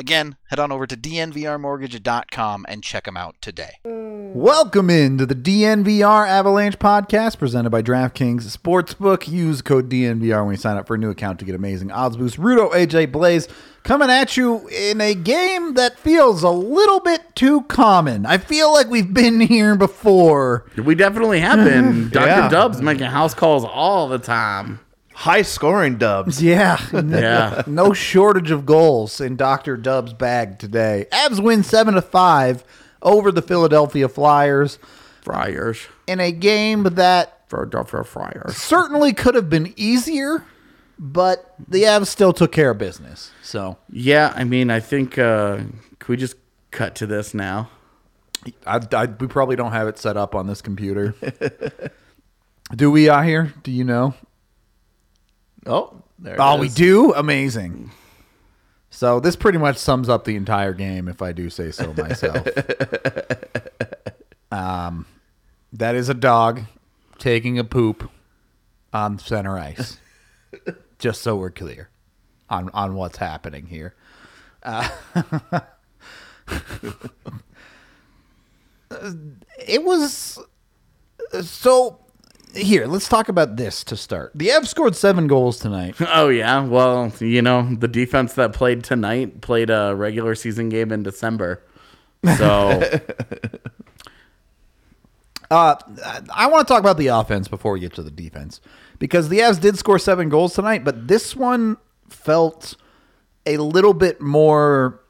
Again, head on over to dnvrmortgage.com and check them out today. Mm. Welcome into the DNVR Avalanche podcast presented by DraftKings Sportsbook. Use code DNVR when you sign up for a new account to get amazing odds boost. Rudo, AJ, Blaze coming at you in a game that feels a little bit too common. I feel like we've been here before. We definitely have been. Dr. Yeah. Dubs making house calls all the time. High scoring dubs. Yeah. Yeah. no shortage of goals in Dr. Dub's bag today. Avs win 7 to 5 over the Philadelphia Flyers Friars. in a game that For, for Friars. certainly could have been easier, but the Avs still took care of business. So Yeah, I mean, I think, uh, can we just cut to this now? I, I, we probably don't have it set up on this computer. do we out here? Do you know? Oh, there Oh, we do? Amazing. So this pretty much sums up the entire game, if I do say so myself. um, that is a dog taking a poop on center ice. Just so we're clear on on what's happening here. Uh, it was so. Here, let's talk about this to start. The Avs scored seven goals tonight. Oh, yeah. Well, you know, the defense that played tonight played a regular season game in December. So, Uh, I want to talk about the offense before we get to the defense because the Avs did score seven goals tonight, but this one felt a little bit more.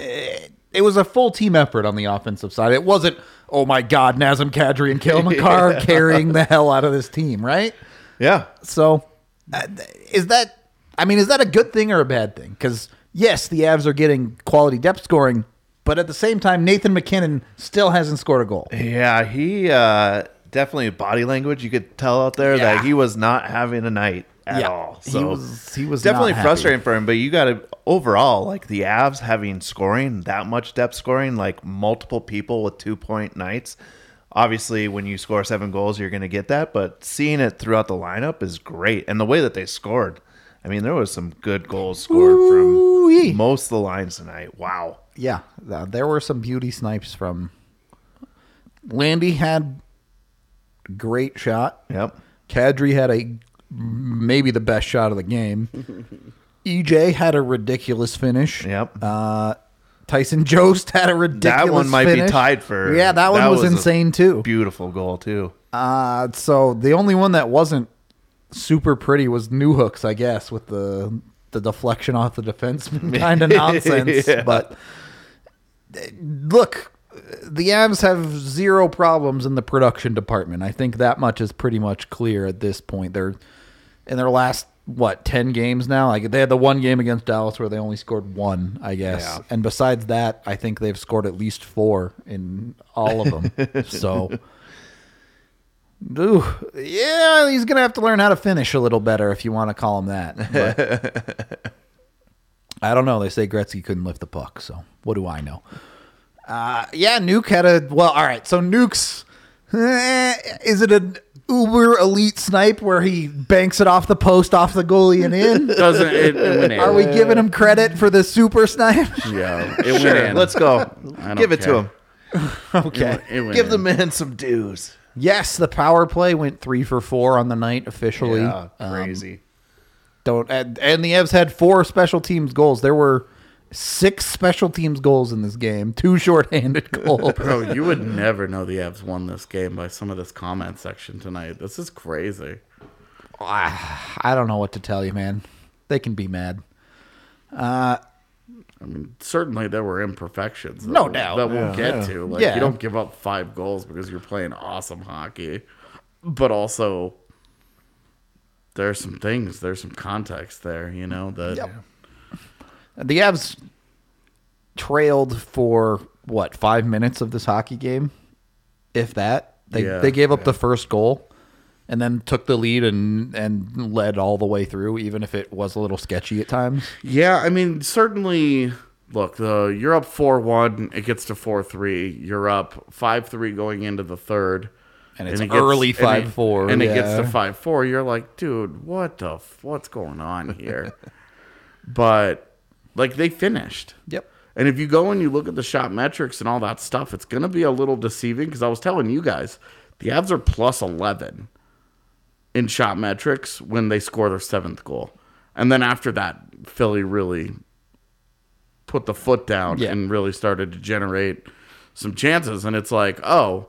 eh, It was a full team effort on the offensive side. It wasn't, oh my God, Nazem Kadri and Cale Makar carrying the hell out of this team, right? Yeah. So, uh, is that? I mean, is that a good thing or a bad thing? Because yes, the Avs are getting quality depth scoring, but at the same time, Nathan MacKinnon still hasn't scored a goal. Yeah, he uh, definitely body language. You could tell out there Yeah. that he was not having a night at Yeah, all. he So was- he was definitely frustrating for him. But you got to overall like the Avs having scoring that much depth scoring, like multiple people with two point nights. Obviously, when you score seven goals, you're going to get that. But seeing it throughout the lineup is great, and the way that they scored. I mean, there was some good goals scored Ooh-wee. from most of the lines tonight. Wow. yeah, there were some beauty snipes from Landy had great shot. Yep. Kadri had a maybe the best shot of the game. EJ had a ridiculous finish. Yep. Uh, Tyson Jost had a ridiculous. that one might finish. be tied for. Yeah, that one was, a insane too. Beautiful goal too. Uh, so the only one that wasn't super pretty was Newhook's, I guess, with the the deflection off the defenseman kind of nonsense. Yeah. But look, the Avs have zero problems in the production department. I think that much is pretty much clear at this point. They're in their last what ten games now. Like they had the one game against Dallas where they only scored one, I guess. Yeah. And besides that, I think they've scored at least four in all of them. so. Ooh, yeah, he's gonna have to learn how to finish a little better if you want to call him that. But I don't know. They say Gretzky couldn't lift the puck, so what do I know? Uh, yeah, Nuke had a well. All right, so Nuke's is it an uber elite snipe where he banks it off the post, off the goalie and in? doesn't it, it went in. Are we giving him credit for the super snipe? Yeah, it went Sure, in. let's go. don't Give it care. to him. okay. It went Give in. the man some dues. Yes, the power play went three for four on the night officially. Yeah, Um, crazy. don't and, and the Evs had four special teams goals. There were six special teams goals in this game, two shorthanded goals. Bro, you would never know the Avs won this game by some of this comment section tonight. This is crazy. I don't know what to tell you, man. They can be mad. Uh, I mean, certainly there were imperfections. That No we'll- doubt. That we'll Yeah. get to. Like, Yeah. you don't give up five goals because you're playing awesome hockey. But also, there's some things, there's some context there, you know, that. Yep. The Avs trailed for what five minutes of this hockey game, if that. They Yeah. they gave up the first goal, and then took the lead and and led all the way through, even if it was a little sketchy at times. Yeah, I mean, certainly. Look, the you're up four one. It gets to four three. You're up five three going into the third, And it's it early and it- 5-4, and it gets yeah. to five four. You're like, dude, what the f- what's going on here? but like they finished. Yep. And if you go and you look at the shot metrics and all that stuff, it's going to be a little deceiving because I was telling you guys, the Avs are plus 11 in shot metrics when they score their seventh goal. And then after that, Philly really put the foot down Yeah. and really started to generate some chances. And it's like, oh,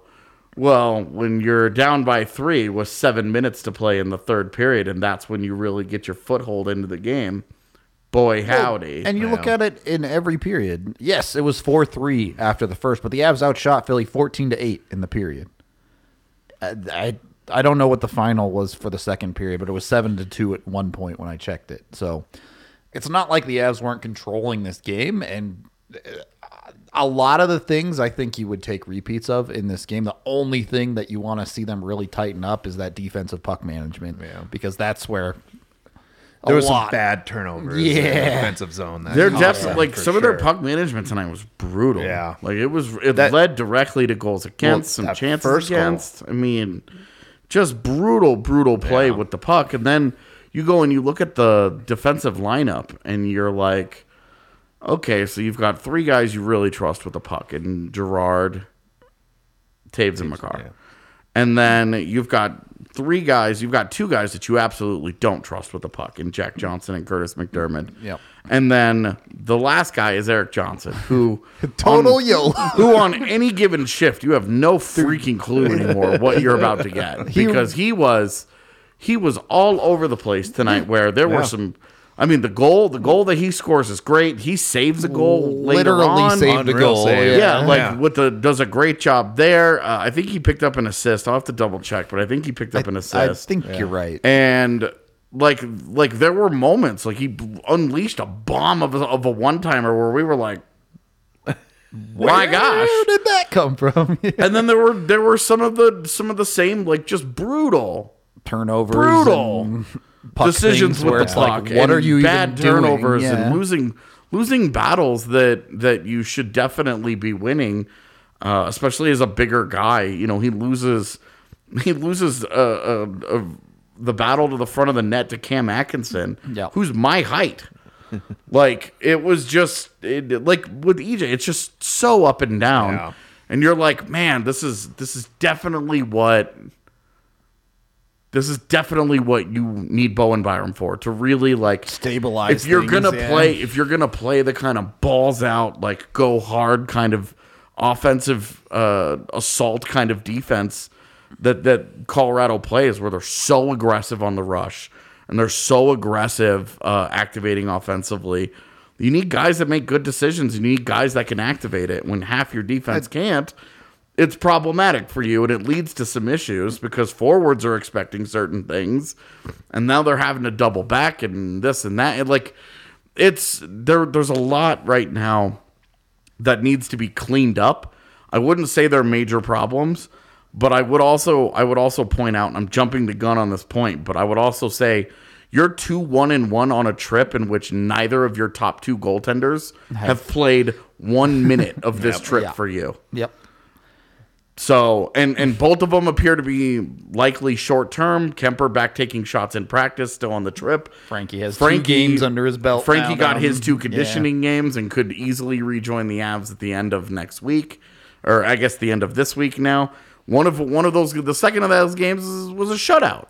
well, when you're down by three with seven minutes to play in the third period, and that's when you really get your foothold into the game, boy, howdy. And you look at it in every period. Yes, it was four three after the first, but the Avs outshot Philly fourteen to eight in the period. I, I I don't know what the final was for the second period, but it was seven to two at one point when I checked it. So it's not like the Avs weren't controlling this game, and uh, a lot of the things I think you would take repeats of in this game. The only thing that you want to see them really tighten up is that defensive puck management, Yeah. because that's where a There was lot- some bad turnovers in Yeah. the defensive zone. That They're definitely like for some of their puck management tonight was brutal. Yeah. like it was. It That- led directly to goals against, some chances first goal. against. I mean, just brutal, brutal play Yeah. with the puck, and then you go and you look at the defensive lineup, and you're like, okay, so you've got three guys you really trust with the puck, and Girard, Toews, and Makar. yeah. And then you've got three guys, you've got two guys that you absolutely don't trust with the puck in Jack Johnson and Kurtis MacDermid. Yep. And then the last guy is Erik Johnson, who Total on, YOLO. who on any given shift you have no freaking clue anymore what you're about to get because he was he was all over the place tonight. Where there were some, I mean, the goal the goal that he scores is great. He saves a goal later literally on. saved a goal. save. Yeah, like Yeah. with the does a great job there. Uh, I think he picked up an assist. I'll have to double check, but I think he picked up an assist. I assist. think you're right. and like like there were moments like he b- unleashed a bomb of a, of a one timer where we were like, my gosh. Where did that come from? And then there were there were some of the some of the same like just brutal Turnovers, brutal and puck decisions with where the it's puck. like, what are you bad even doing? turnovers Yeah. and losing losing battles that that you should definitely be winning, uh, especially as a bigger guy. You know, he loses he loses uh, uh, uh, the battle to the front of the net to Cam Atkinson, Yeah. who's my height. like it was just it, like with EJ, it's just so up and down, Yeah. and you're like, man, this is this is definitely what this is definitely what you need Bowen Byram for to really like Stabilize If you're things, gonna yeah. play, if you're gonna play the kind of balls out, like go hard kind of offensive uh, assault kind of defense that that Colorado plays, where they're so aggressive on the rush and they're so aggressive uh, activating offensively. You need guys that make good decisions. You need guys that can activate it. When half your defense can't, it's problematic for you and it leads to some issues because forwards are expecting certain things and now they're having to double back and this and that and like it's there there's a lot right now that needs to be cleaned up i wouldn't say they're major problems but i would also i would also point out and i'm jumping the gun on this point but i would also say you're two one and one on a trip in which neither of your top two goaltenders have played one minute of this trip Yeah. for you Yep. So, and and both of them appear to be likely short term. Kuemper back taking shots in practice, still on the trip. Frankie has two games under his belt Frankie got his two yeah. conditioning games and could easily rejoin the Avs at the end of next week, or I guess the end of this week. Now, one of one of those, the second of those games was a shutout.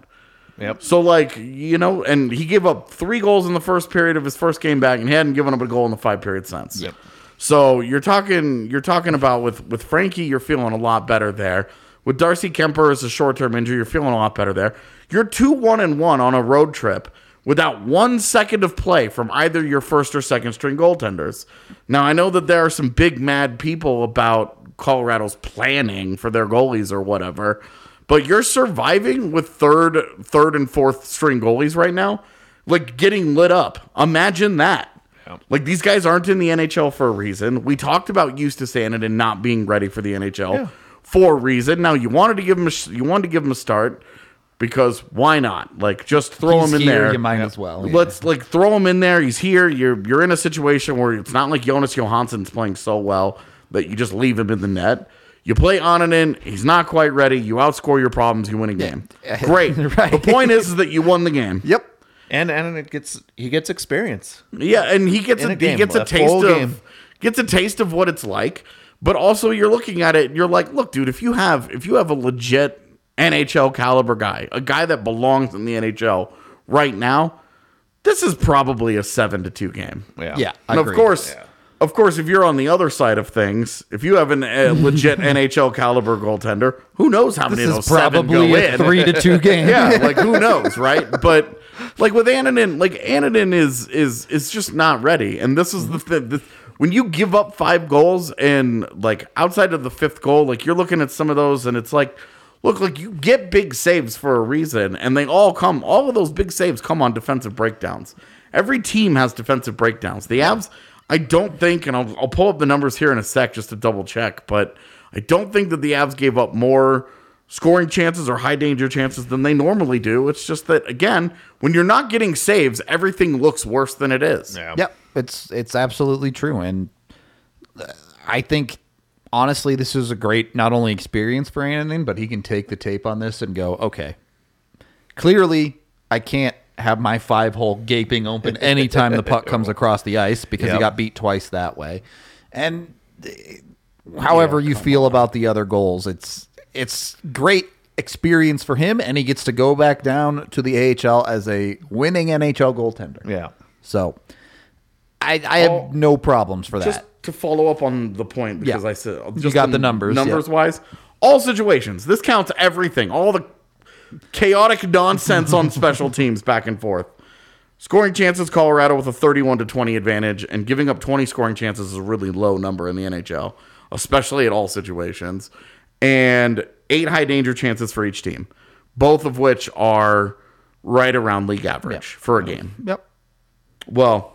Yep. So like you know, and he gave up three goals in the first period of his first game back, and he hadn't given up a goal in the five period since. Yep. So you're talking you're talking about with with Frankie, you're feeling a lot better there. With Darcy Kuemper as a short term injury, you're feeling a lot better there. You're two one and one on a road trip without one second of play from either your first or second string goaltenders. Now, I know that there are some big mad people about Colorado's planning for their goalies or whatever, but you're surviving with third, third and fourth string goalies right now, like getting lit up. Imagine that. Like these guys aren't in the NHL for a reason. We talked about Justus and not being ready for the NHL for a reason. Now you wanted to give him a, you wanted to give him a start because why not? Like just throw He's him in here, there. You might as well. Let's like throw him in there. He's here. You're you're in a situation where it's not like Jonas Johansson's playing so well that you just leave him in the net. You play Annunen, he's not quite ready. You outscore your problems, you win a game. Great. Right. The point is, is that you won the game. Yep. And and it gets he gets experience. Yeah, and he gets a, a game, he gets a a taste of game. gets a taste of what it's like. But also, you're looking at it, and you're like, look, dude, if you have if you have a legit NHL caliber guy, a guy that belongs in the NHL right now, this is probably a seven to two game. Yeah. Yeah. And of agreed. course, of course, if you're on the other side of things, if you have an a legit NHL caliber goaltender, who knows how many This of is those seven probably go a in? three to two game. yeah, like who knows, right? But like with Annunen, like Annunen is is is just not ready. And this is the thing. When you give up five goals and like outside of the fifth goal, like you're looking at some of those, and it's like, look, like you get big saves for a reason, and they all come. All of those big saves come on defensive breakdowns. Every team has defensive breakdowns. The Avs, I don't think, and I'll, I'll pull up the numbers here in a sec just to double check, but I don't think that the Avs gave up more scoring chances or high danger chances than they normally do. It's just that again, when you're not getting saves, everything looks worse than it is. Yeah. Yep, it's it's absolutely true, and uh, I think honestly, this is a great not only experience for Anthony, but he can take the tape on this and go, okay, clearly I can't have my five hole gaping open anytime the puck comes across the ice because he got beat twice that way, and uh, however you feel about the other goals, it's it's great experience for him, and he gets to go back down to the AHL as a winning NHL goaltender. Yeah. So I, I have Oh, no problems for that. Just to follow up on the point because Yeah. I said You just got the numbers, Numbers yeah. wise, all situations. This counts everything. All the chaotic nonsense on special teams back and forth. Scoring chances, Colorado with a 31 to 20 advantage, and giving up 20 scoring chances is a really low number in the NHL, especially at all situations. And eight high danger chances for each team, both of which are right around league average for a game. yep. Well,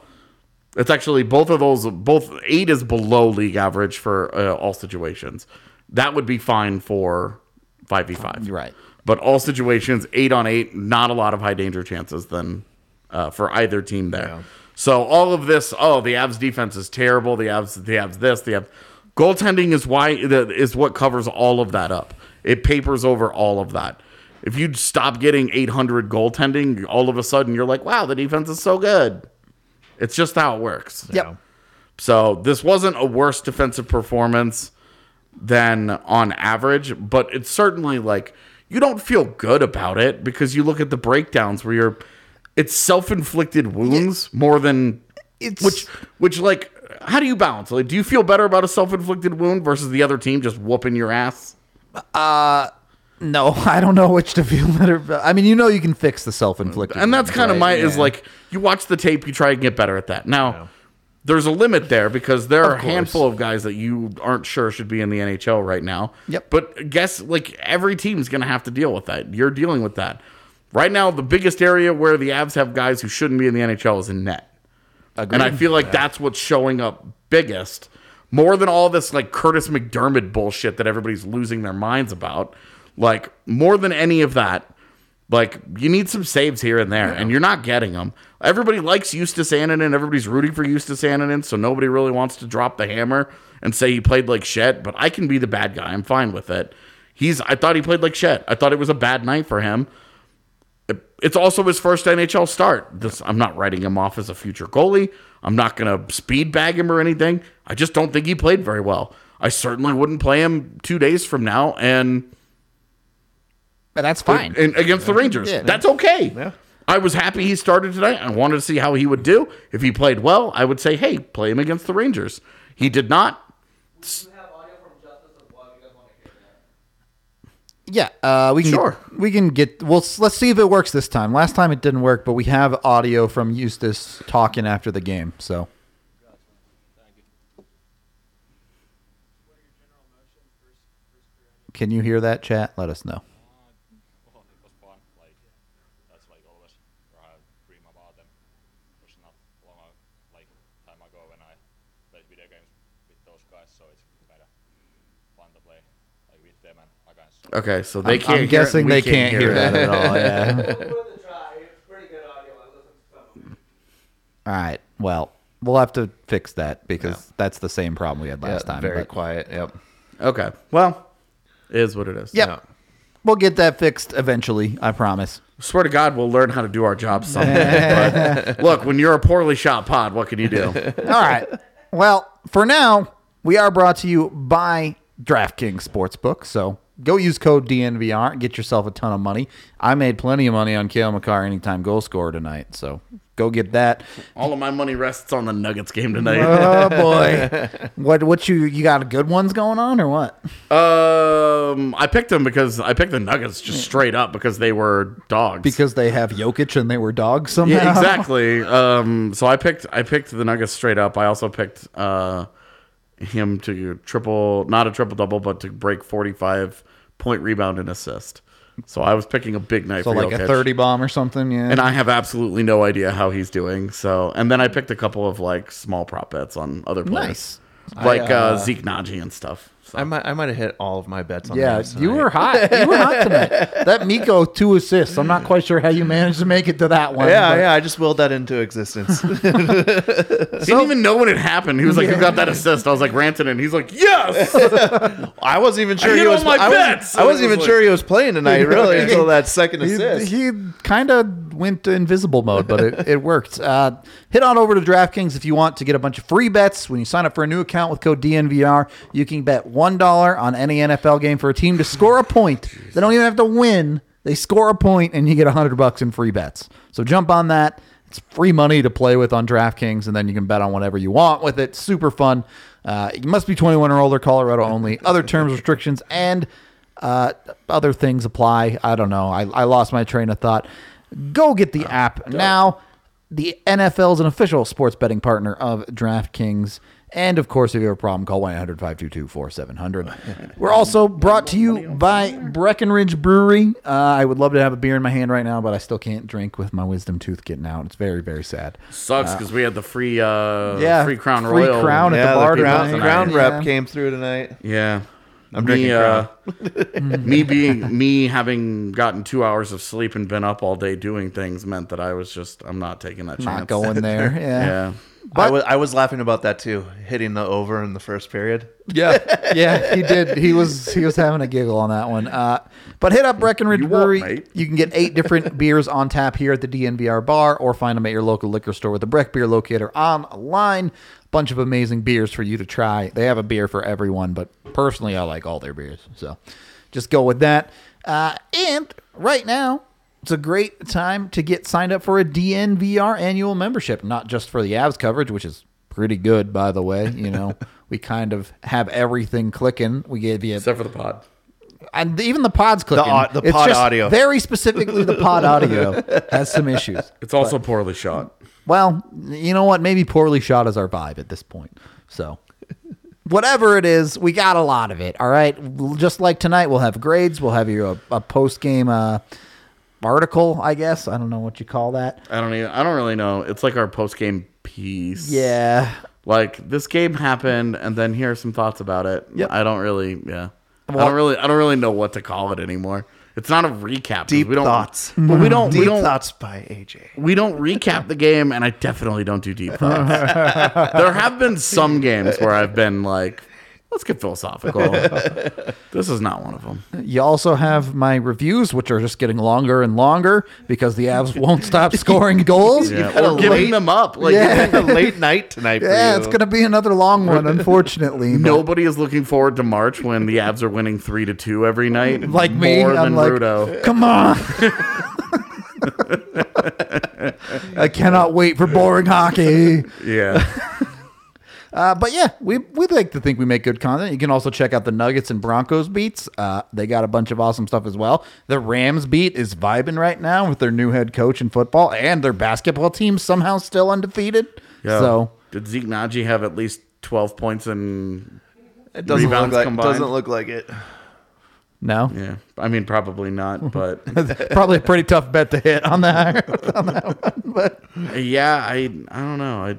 it's actually both of those. Both eight is below league average for uh, all situations. That would be fine for five v five. Right. But all situations, eight on eight, not a lot of high danger chances then uh, for either team there. So all of this, oh, the Avs defense is terrible. The Avs, the Avs this, the Avs goaltending is why that is what covers all of that up. It papers over all of that. If you stop getting 800 goaltending, all of a sudden you're like, wow, the defense is so good. It's just how it works. Yep. So this wasn't a worse defensive performance than on average, but it's certainly like you don't feel good about it because you look at the breakdowns where you're it's self-inflicted wounds more than It's which which like how do you balance? Like do you feel better about a self-inflicted wound versus the other team just whooping your ass? Uh, no, I don't know which to feel better. About. I mean, you know, you can fix the self-inflicted, And that's wounds, kind of right? my is like you watch the tape, you try and get better at that. Now, there's a limit there because there are a handful of guys that you aren't sure should be in the NHL right now. Yep. But guess like every team's going to have to deal with that. You're dealing with that. Right now, the biggest area where the Avs have guys who shouldn't be in the NHL is in net. And I feel like that's what's showing up biggest. More than all this like Kurtis MacDermid bullshit that everybody's losing their minds about. Like more than any of that, like you need some saves here and there, and you're not getting them. Everybody likes Justus Annunen. Everybody's rooting for Justus Annunen, so nobody really wants to drop the hammer and say he played like shit. But I can be the bad guy. I'm fine with it. He's. I thought he played like shit. I thought it was a bad night for him. It's also his first NHL start. This I'm not writing him off as a future goalie. I'm not going to speed bag him or anything. I just don't think he played very well. I certainly wouldn't play him 2 days from now and but that's fine. and against the Rangers. Yeah. That's okay. Yeah. I was happy he started tonight. I wanted to see how he would do. If he played well, I would say, "Hey, play him against the Rangers." He did not. Yeah, uh, we can Sure. we can get. Well, let's see if it works this time. Last time it didn't work, but we have audio from Justus talking after the game. So can you hear that chat? Let us know. Well, it was fun. Like that's like always where I dream about them. It was not long like time ago when I played video games with those guys, so it's kind of fun to play like with them and against. Okay, so they can't. I'm guessing we they can't hear that at all. Yeah. all right. Well, we'll have to fix that because that's the same problem we had last Yeah, time. very but- quiet. Yep. Okay, well, it is what it is. Yep. Yeah. We'll get that fixed eventually. I promise. Swear to God, we'll learn how to do our job someday. look, when you're a poorly shot pod, what can you do? All right. Well, for now, we are brought to you by DraftKings Sportsbook. So go use code DNVR and get yourself a ton of money. I made plenty of money on Cale Makar anytime goal scorer tonight. So go get that. All of my money rests on the Nuggets game tonight. Oh boy. what what you you got good ones going on or what? Um, I picked them because I picked the Nuggets just straight up because they were dogs. Because they have Jokic and they were dogs somehow. yeah, exactly. Um, so I picked I picked the Nuggets straight up. I also picked uh him to triple, not a triple double, but to break forty five point rebound and assist. So I was picking a big night So like Jokic. a 30 bomb or something, yeah. and I have absolutely no idea how he's doing. So, and then I picked a couple of like small prop bets on other players, Nice. like I, uh, uh, Zeke Nnaji and stuff. So. I might I might have hit all of my bets on Yeah, those you were hot. You were hot tonight. That Mikko two assists. I'm not quite sure how you managed to make it to that one. Yeah, but- yeah. I just willed that into existence. he didn't even know when it happened. He was like, "Who got that assist?" I was like, ranting, and he's like, "Yes." I wasn't even sure hit he all was. my I bets. wasn't, I wasn't was even like- sure he was playing tonight, really, until that second He, assist. he kind of went to invisible mode, but it, it worked. Uh, head on over to DraftKings if you want to get a bunch of free bets. When you sign up for a new account with code DNVR, you can bet $1 on any NFL game for a team to score a point. They don't even have to win. They score a point and you get 100 bucks in free bets. So jump on that. It's free money to play with on DraftKings, and then you can bet on whatever you want with it. Super fun. Uh, you must be 21 or older, Colorado only. Other terms, restrictions, and uh, other things apply. I don't know. I, I lost my train of thought. Go get the app now. The NFL is an official sports betting partner of DraftKings. And of course, if you have a problem, call 1 800 522 4700. We're also brought to you by Breckenridge Brewery. Uh, I would love to have a beer in my hand right now, but I still can't drink with my wisdom tooth getting out. It's very, very sad. Sucks because we had the free, uh, Yeah, free Crown free Royal. Crown at yeah, the bar the ground, tonight. ground Yeah. rep came through tonight. Yeah. I'm me, drinking uh, me being me having gotten two hours of sleep and been up all day doing things meant that I was just I'm not taking that chance. Not going there. Yeah. Yeah. I was I was laughing about that too, hitting the over in the first period. Yeah, yeah, he did. He was he was having a giggle on that one. Uh, but hit up Breckenridge You Brewery. You can get eight different beers on tap here at the DNVR bar, or find them at your local liquor store with the Breck Beer Locator online. Bunch of amazing beers for you to try. They have a beer for everyone, but personally, I like all their beers, so just go with that. Uh, and right now, it's a great time to get signed up for a DNVR annual membership, not just for the Avs coverage, which is pretty good, by the way. You know, we kind of have everything clicking. We gave you, Except for the pod. and even the pod's clicking. au- the It's pod just audio. very specifically, the pod audio has some issues. It's also poorly shot. Well, you know what? Maybe poorly shot is our vibe at this point. So, whatever it is, we got a lot of it. All right. Just like tonight, we'll have grades. We'll have you a, a post game uh, article, I guess. I don't know what you call that. I don't even I don't really know. It's like our post game piece. Yeah. Like this game happened and then here are some thoughts about it. Yeah. I don't really yeah. I don't really I don't really know what to call it anymore. It's not a recap. Deep we don't, thoughts. But we don't we Deep don't thoughts by AJ. we don't recap the game, and I definitely don't do deep thoughts. there have been some games where I've been like, let's get philosophical. this is not one of them. You also have my reviews, which are just getting longer and longer because the Avs won't stop scoring goals. Yeah, had a or giving late- them up. Like, Yeah. a late night tonight. For Yeah, you. it's going to be another long one, unfortunately. Nobody is looking forward to March when the Avs are winning three to two every night. Like me, more I'm than like, Rudo. Come on. I cannot wait for boring hockey. Yeah, Uh, but yeah, we we like to think we make good content. You can also check out the Nuggets and Broncos beats. Uh, they got a bunch of awesome stuff as well. The Rams beat is vibing right now with their new head coach in football and their basketball team somehow still undefeated. Yeah. So did Zeke Nnaji have at least twelve points in It doesn't look Rebounds like combined? doesn't look like it. No, Yeah, I mean probably not, but probably a pretty tough bet to hit on that. on that one, but yeah, I I don't know. I,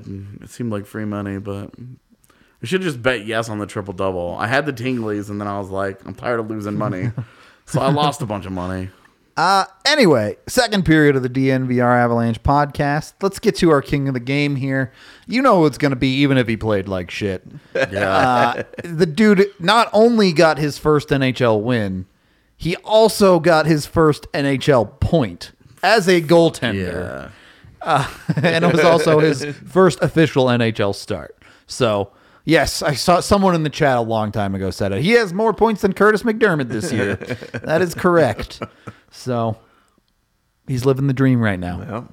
it seemed like free money, but I should just bet yes on the triple double. I had the tinglies, and then I was like, I'm tired of losing money, so I lost a bunch of money. Uh, anyway, second period of the DNVR Avalanche podcast. Let's get to our king of the game here. You know who it's going to be, even if he played like shit. Yeah, Uh, the dude not only got his first NHL win, he also got his first NHL point as a goaltender. yeah. and it was also his first official NHL start. So, yes, I saw someone in the chat a long time ago said it. He has more points than Kurtis MacDermid this year. that is correct. So, he's living the dream right now. Yeah.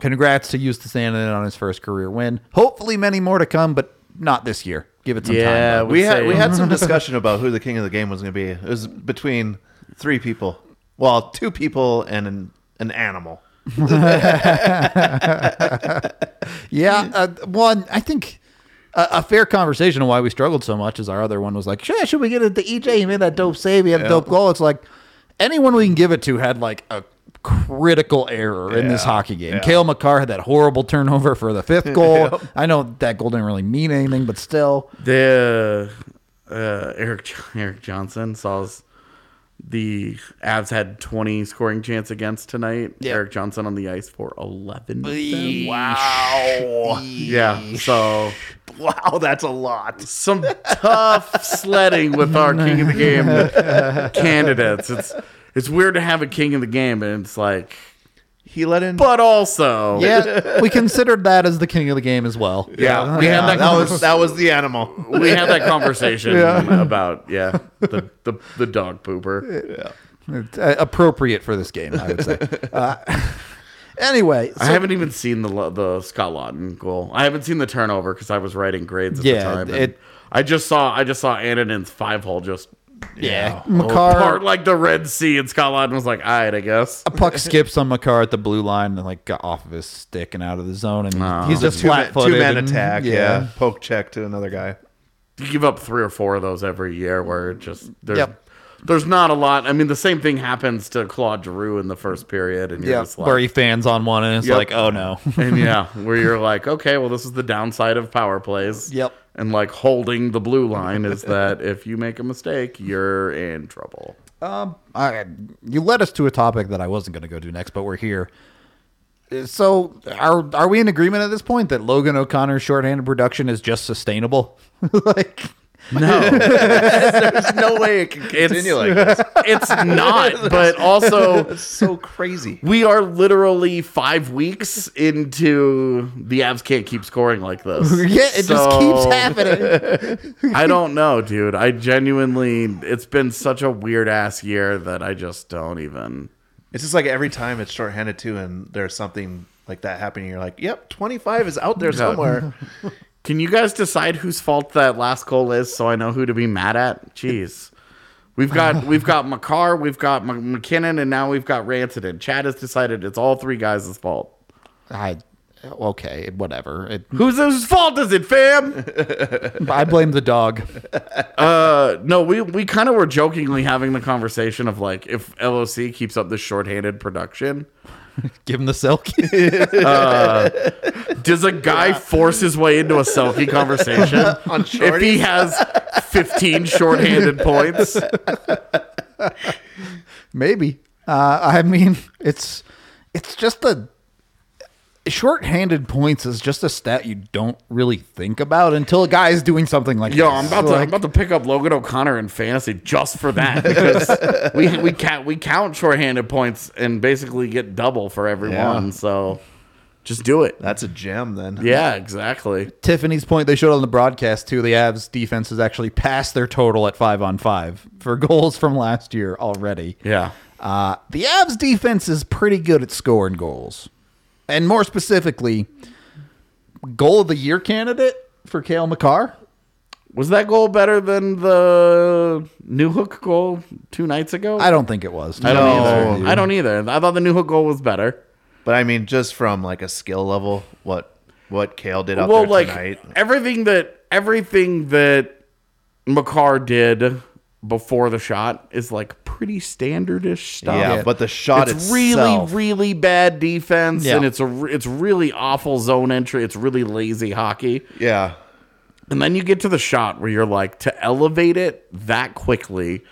Congrats to Justus Annunen on his first career win. Hopefully, many more to come, but not this year. Give it some Yeah, time. would We had say- we had some discussion about who the king of the game was going to be. It was between three people. Well, two people and an, an animal. Yeah, uh, one I think a, a fair conversation of why we struggled so much is our other one was like, should we get it to EJ? He made that dope save. He had a dope goal. It's like anyone we can give it to had like a critical error in this hockey game. yeah. Cale Makar had that horrible turnover for the fifth goal. I know that goal didn't really mean anything, but still, The uh, Erik Erik Johnson saw s- the Avs had 20 scoring chance against tonight. Yeah. Erik Johnson on the ice for 11. of. Wow. Yeah, so Wow, that's a lot. some tough sledding with our king of the game candidates. It's it's weird to have a king of the game, and it's like, He let in. but also, yeah, we considered that as the king of the game as well. yeah, we had Yeah, that, that was that was the animal. we had that conversation about yeah the, the the dog pooper. It's, uh, appropriate for this game, I would say. Uh, anyway, I haven't even seen the the Scott Laughton goal. I haven't seen the turnover because I was writing grades at Yeah, the time. and it- I just saw I just saw Annunen's five hole just yeah, part Makar. like the Red Sea, and Scott Laughton was like, "All right, I guess." a puck skips on Makar at the blue line and like got off of his stick and out of the zone, and he's just Two man, flat footed. two man attack. Yeah. Poke check to another guy. You give up three or four of those every year, where it just there's Yep. there's not a lot. I mean, the same thing happens to Claude Giroux in the first period, and Yeah, just like, where he fans on one and it's Yep. like, oh no. and yeah, where you're like, okay, well, this is the downside of power plays. Yep. And like holding the blue line is that if you make a mistake, you're in trouble. Um, I, you led us to a topic that I wasn't going to go to next, but we're here. Uh, So, are are we in agreement at this point that Logan O'Connor's shorthanded production is just sustainable? like, No, There's no way it can continue like this. it's not. But also, It's so crazy. we are literally five weeks into the Avs can't keep scoring like this. yeah, it just keeps So- happening. I don't know, dude. I genuinely, it's been such a weird ass year that I just don't even. It's just like every time it's shorthanded too, and there's something like that happening. You're like, "Yep, 25 is out there somewhere." Can you guys decide whose fault that last goal is, so I know who to be mad at? Jeez, we've got we've got Makar, we've got M- MacKinnon, and now we've got Rantanen. Chad has decided it's all three guys' fault. I okay, whatever. It, Whose whose fault is it, fam? I blame the dog. Uh, no, we we kind of were jokingly having the conversation of like if LOC keeps up this shorthanded production, Give him the Selke. Does a guy force his way into a Selke conversation On if he has 15 shorthanded points? Maybe. Uh, I mean, it's it's just a short-handed points is just a stat you don't really think about until a guy is doing something like Yo, this. I'm about to I'm about to pick up Logan O'Connor in fantasy just for that because we we count we count shorthanded points and basically get double for everyone. Yeah. So just do it. That's a gem, then. Yeah, exactly. Tiffany's point they showed on the broadcast too. The Avs defense has actually passed their total at five on five for goals from last year already. Yeah. Uh, the Avs defense is pretty good at scoring goals, and more specifically, goal of the year candidate for Cale Makar. Was that goal better than the Newhook goal two nights ago? I don't think it was. I don't No. either. I don't either. I thought the Newhook goal was better. But I mean, just from like a skill level, what what Cale did out well, there like tonight. everything that everything that Makar did before the shot is like pretty standardish stuff. Yeah, but the shot it's itself, really, really bad defense, Yeah. and it's a it's really awful zone entry. It's really lazy hockey. yeah, And then you get to the shot where you're like to elevate it that quickly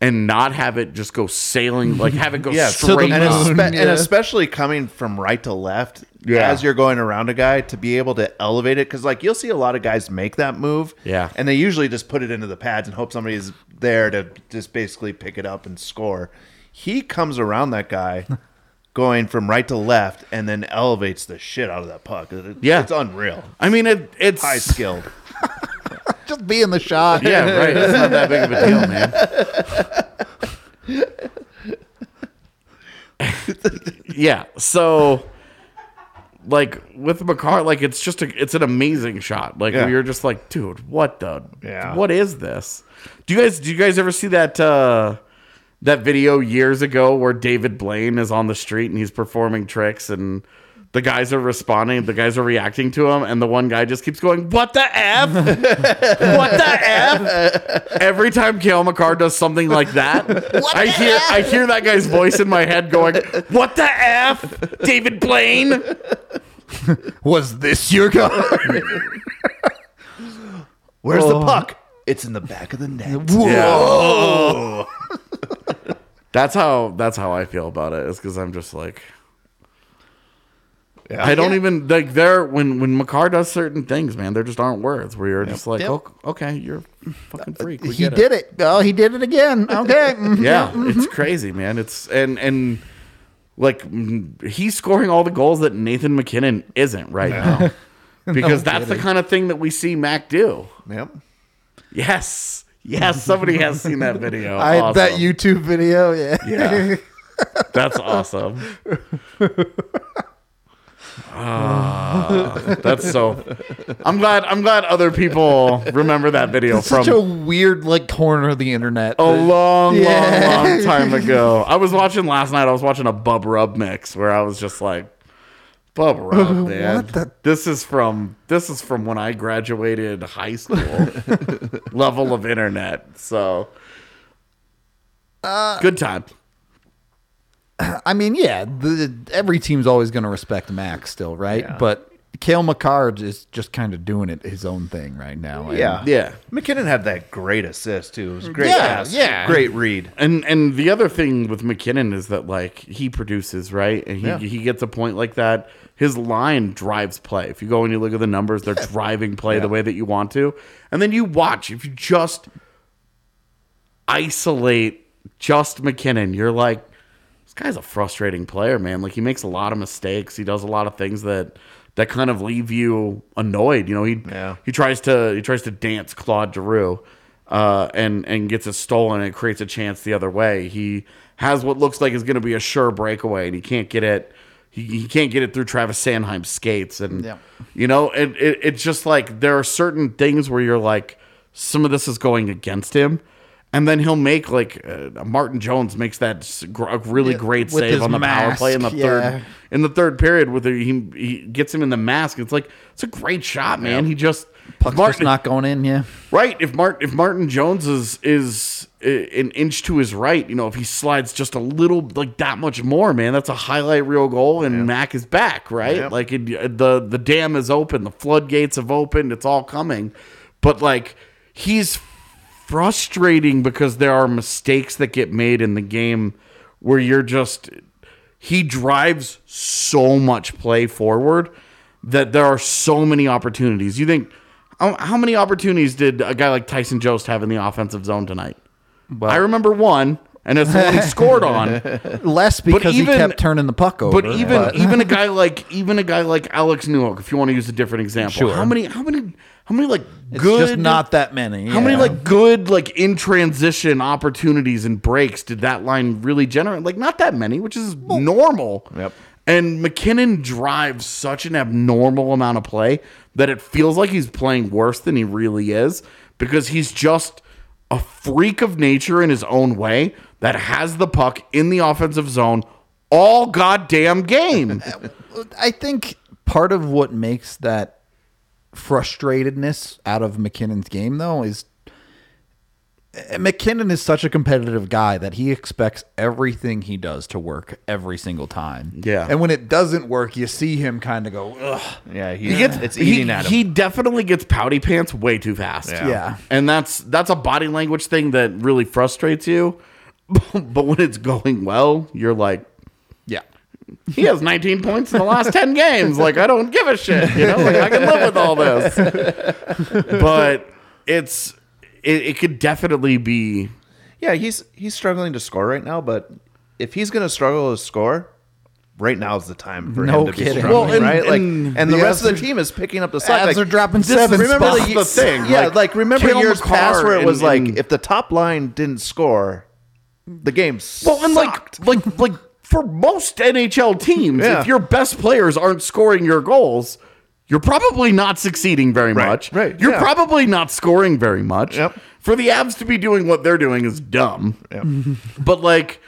and not have it just go sailing, like have it go yeah. straight and, up. espe- and especially coming from right to left Yeah. as you're going around a guy to be able to elevate it because like you'll see a lot of guys make that move. Yeah. and they usually just put it into the pads and hope somebody's there to just basically pick it up and score. He comes around that guy. Going from right to left and then elevates the shit out of that puck. It- Yeah. It's unreal. I mean, it, it's High skilled. Just be in the shot. Yeah, right. It's not that big of a deal, man. yeah. So, like with Makar, like it's just a, it's an amazing shot. Like Yeah. you're just like, dude, what the, Yeah. what is this? Do you guys, do you guys ever see that? uh that video years ago where David Blaine is on the street and he's performing tricks and the guys are responding, the guys are reacting to him, and the one guy just keeps going, What the F? what the F? Every time Cale Makar does something like that, I hear I hear that guy's voice in my head going, What the F? David Blaine? Was this your car? Where's Oh. the puck? It's in the back of the net. Yeah. That's how that's how I feel about it. Is because I'm just like I don't even like there when when Makar does certain things, man. There just aren't words where you're just like, Yep. oh, okay, you're a fucking freak. We he get did it. Oh, he did it again. Okay. mhm. Yeah, it's crazy, man. It's and and like he's scoring all the goals that Nathan MacKinnon isn't right now. Because that's the kind of thing that we see Mac do. Yep. Yes. Yes, somebody has seen that video. I Awesome. that YouTube video. Yeah. Yeah. That's awesome. Ah, that's so. I'm glad. I'm glad other people remember that video from Such a weird like corner of the internet. a long, Yeah. long, long time ago. I was watching last night. I was watching a Bubb Rubb mix where I was just like, Bubb Rubb, man. What the- This is from this is from when I graduated high school level of internet. So Uh, good time. I mean, yeah, the, every team's always going to respect Max still, right? Yeah. But Cale Makar is just kind of doing it his own thing right now. And- Yeah. Yeah. MacKinnon had that great assist too. It was great Yeah, pass. yeah. Great read. And and the other thing with MacKinnon is that like he produces right, and he Yeah. he gets a point like that. His line drives play. If you go and you look at the numbers, they're driving play the way that you want to. And then you watch. If you just isolate just MacKinnon, you're like, this guy's a frustrating player, man. Like he makes a lot of mistakes. He does a lot of things that that kind of leave you annoyed. You know, he Yeah. he tries to he tries to dance Claude Giroux, uh, and and gets it stolen and it creates a chance the other way. He has what looks like is going to be a sure breakaway, and he can't get it. He, he can't get it through Travis Sanheim's skates, and Yeah. you know, it, it it's just like there are certain things where you're like, some of this is going against him. And then he'll make like uh, Martin Jones makes that gr- really Yeah, great with save on the power play in the mask, third in the third period with he he gets him in the mask. It's like it's a great shot, man. He just Puck's just not going in, yeah. right. If Martin if Martin Jones is is an inch to his right, you know, if he slides just a little like that much more, man, that's a highlight reel goal, and Mac is back, right? Yeah. Like it, the the dam is open, the floodgates have opened, it's all coming, but like he's frustrating because there are mistakes that get made in the game where you're just he drives so much play forward that there are so many opportunities. You think how, many opportunities did a guy like Tyson Jost have in the offensive zone tonight? I remember one, and it's the one he scored on. Less because even- he kept turning the puck over. But even even a guy like even a guy like Alex Newhook, if you want to use a different example, Sure. how many how many how many like it's good just not that many. how many like good like in transition opportunities and breaks did that line really generate? Like not that many, which is normal. Yep. And MacKinnon drives such an abnormal amount of play that it feels like he's playing worse than he really is because he's just a freak of nature in his own way that has the puck in the offensive zone all goddamn game. I think part of what makes that frustratedness out of MacKinnon's game, though, is eh, MacKinnon is such a competitive guy that he expects everything he does to work every single time. Yeah. And when it doesn't work, you see him kind of go, ugh. Yeah, he, He gets, it's eating he, at him. He definitely gets pouty pants way too fast. Yeah. Yeah. And that's that's a body language thing that really frustrates you. but when it's going well, you're like. He has 19 points in the last 10 games. Like, I don't give a shit. You know, like, I can live with all this. But it's, it, it could definitely be, yeah, he's he's struggling to score right now, but if he's going to struggle to score, right now is the time for No him to kidding. be struggling, Well, and- right? Like, and and, the the rest of Avs the team is picking up the slack. Avs Like, are dropping this- seven Remember spots. the, the thing. Yeah, Like, like, remember Cale years past where it was and- like and- if the top line didn't score, the game well, and like, like, like, for most NHL teams, Yeah. if your best players aren't scoring your goals, you're probably not succeeding very Right, much. right, You're yeah. probably not scoring very much. Yep. For the Avs to be doing what they're doing is dumb. But like,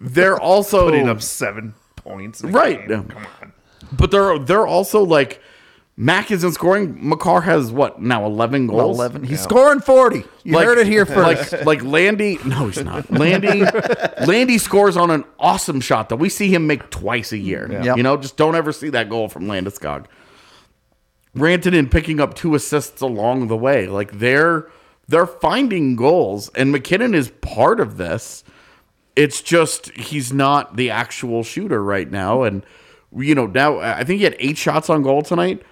they're also putting up seven points, in Right. game. Come on. But they're they're also like Mac isn't scoring. Makar has what now eleven goals. 11. He's scoring 40. You Like- heard it here first. Like like Landy, no, he's not. Landy, Landy scores on an awesome shot that we see him make twice a year. Yep. You know, just don't ever see that goal from Landeskog. Rantanen picking up two assists along the way. Like they're they're finding goals, and MacKinnon is part of this. It's just he's not the actual shooter right now, and you know now I think he had eight shots on goal tonight.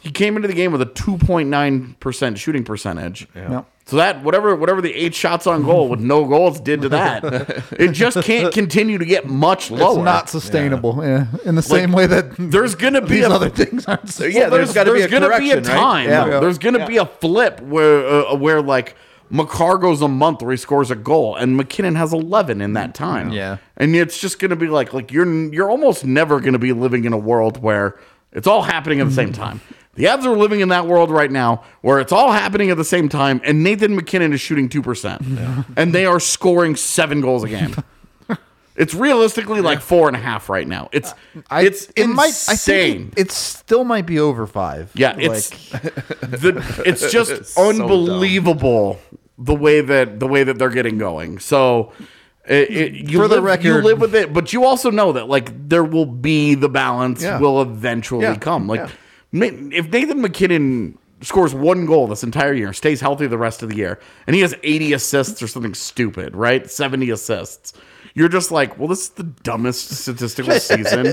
He came into the game with a two point nine percent shooting percentage. Yep. So that whatever whatever the eight shots on goal with no goals did to that, it just can't continue to get much lower. It's not sustainable. Yeah. In the same way that There's gonna be these a, other things aren't. So, yeah, well, there's got to be a gonna be a time. right? Yeah. There's gonna be a flip where uh, where like Makar goes a month where he scores a goal, and MacKinnon has 11 in that time. Yeah. and it's just gonna be like like you're you're almost never gonna be living in a world where it's all happening at the same time. The Avs are living in that world right now where it's all happening at the same time, and Nathan MacKinnon is shooting two percent, and they are scoring seven goals a game. It's realistically like four and a half right now. It's I, it's it insane. might. I think it, it still might be over five. Yeah, Like, it's the it's just so dumb. unbelievable the way that the way that they're getting going. So it, it, you For the live, you live with it, but you also know that like there will be the balance Yeah. will eventually Yeah, come. Like yeah. If Nathan MacKinnon scores one goal this entire year, stays healthy the rest of the year, and he has 80 assists or something stupid, right? 70 assists. You're just like, well, this is the dumbest statistical season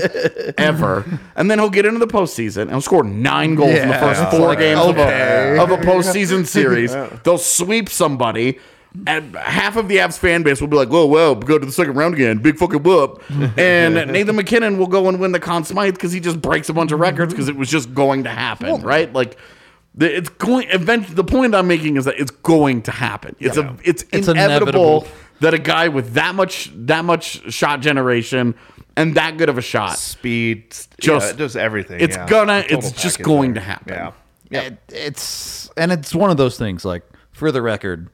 ever. And then he'll get into the postseason and he'll score nine goals in the first four Like, games of, a, of a postseason series. They'll sweep somebody. And half of the Avs fan base will be like, "Whoa, whoa, go to the second round again, big fucking whoop!" And Nathan MacKinnon will go and win the Conn Smythe because he just breaks a bunch of records because it was just going to happen, right? Like, the, it's going. Event. The point I'm making is that it's going to happen. It's a. It's, It's inevitable, inevitable. that a guy with that much that much shot generation and that good of a shot, Speed, Just- just just everything. it's yeah. gonna. It's just going there. to happen. Yeah. Yeah. it, it's and it's one of those things. Like for the record,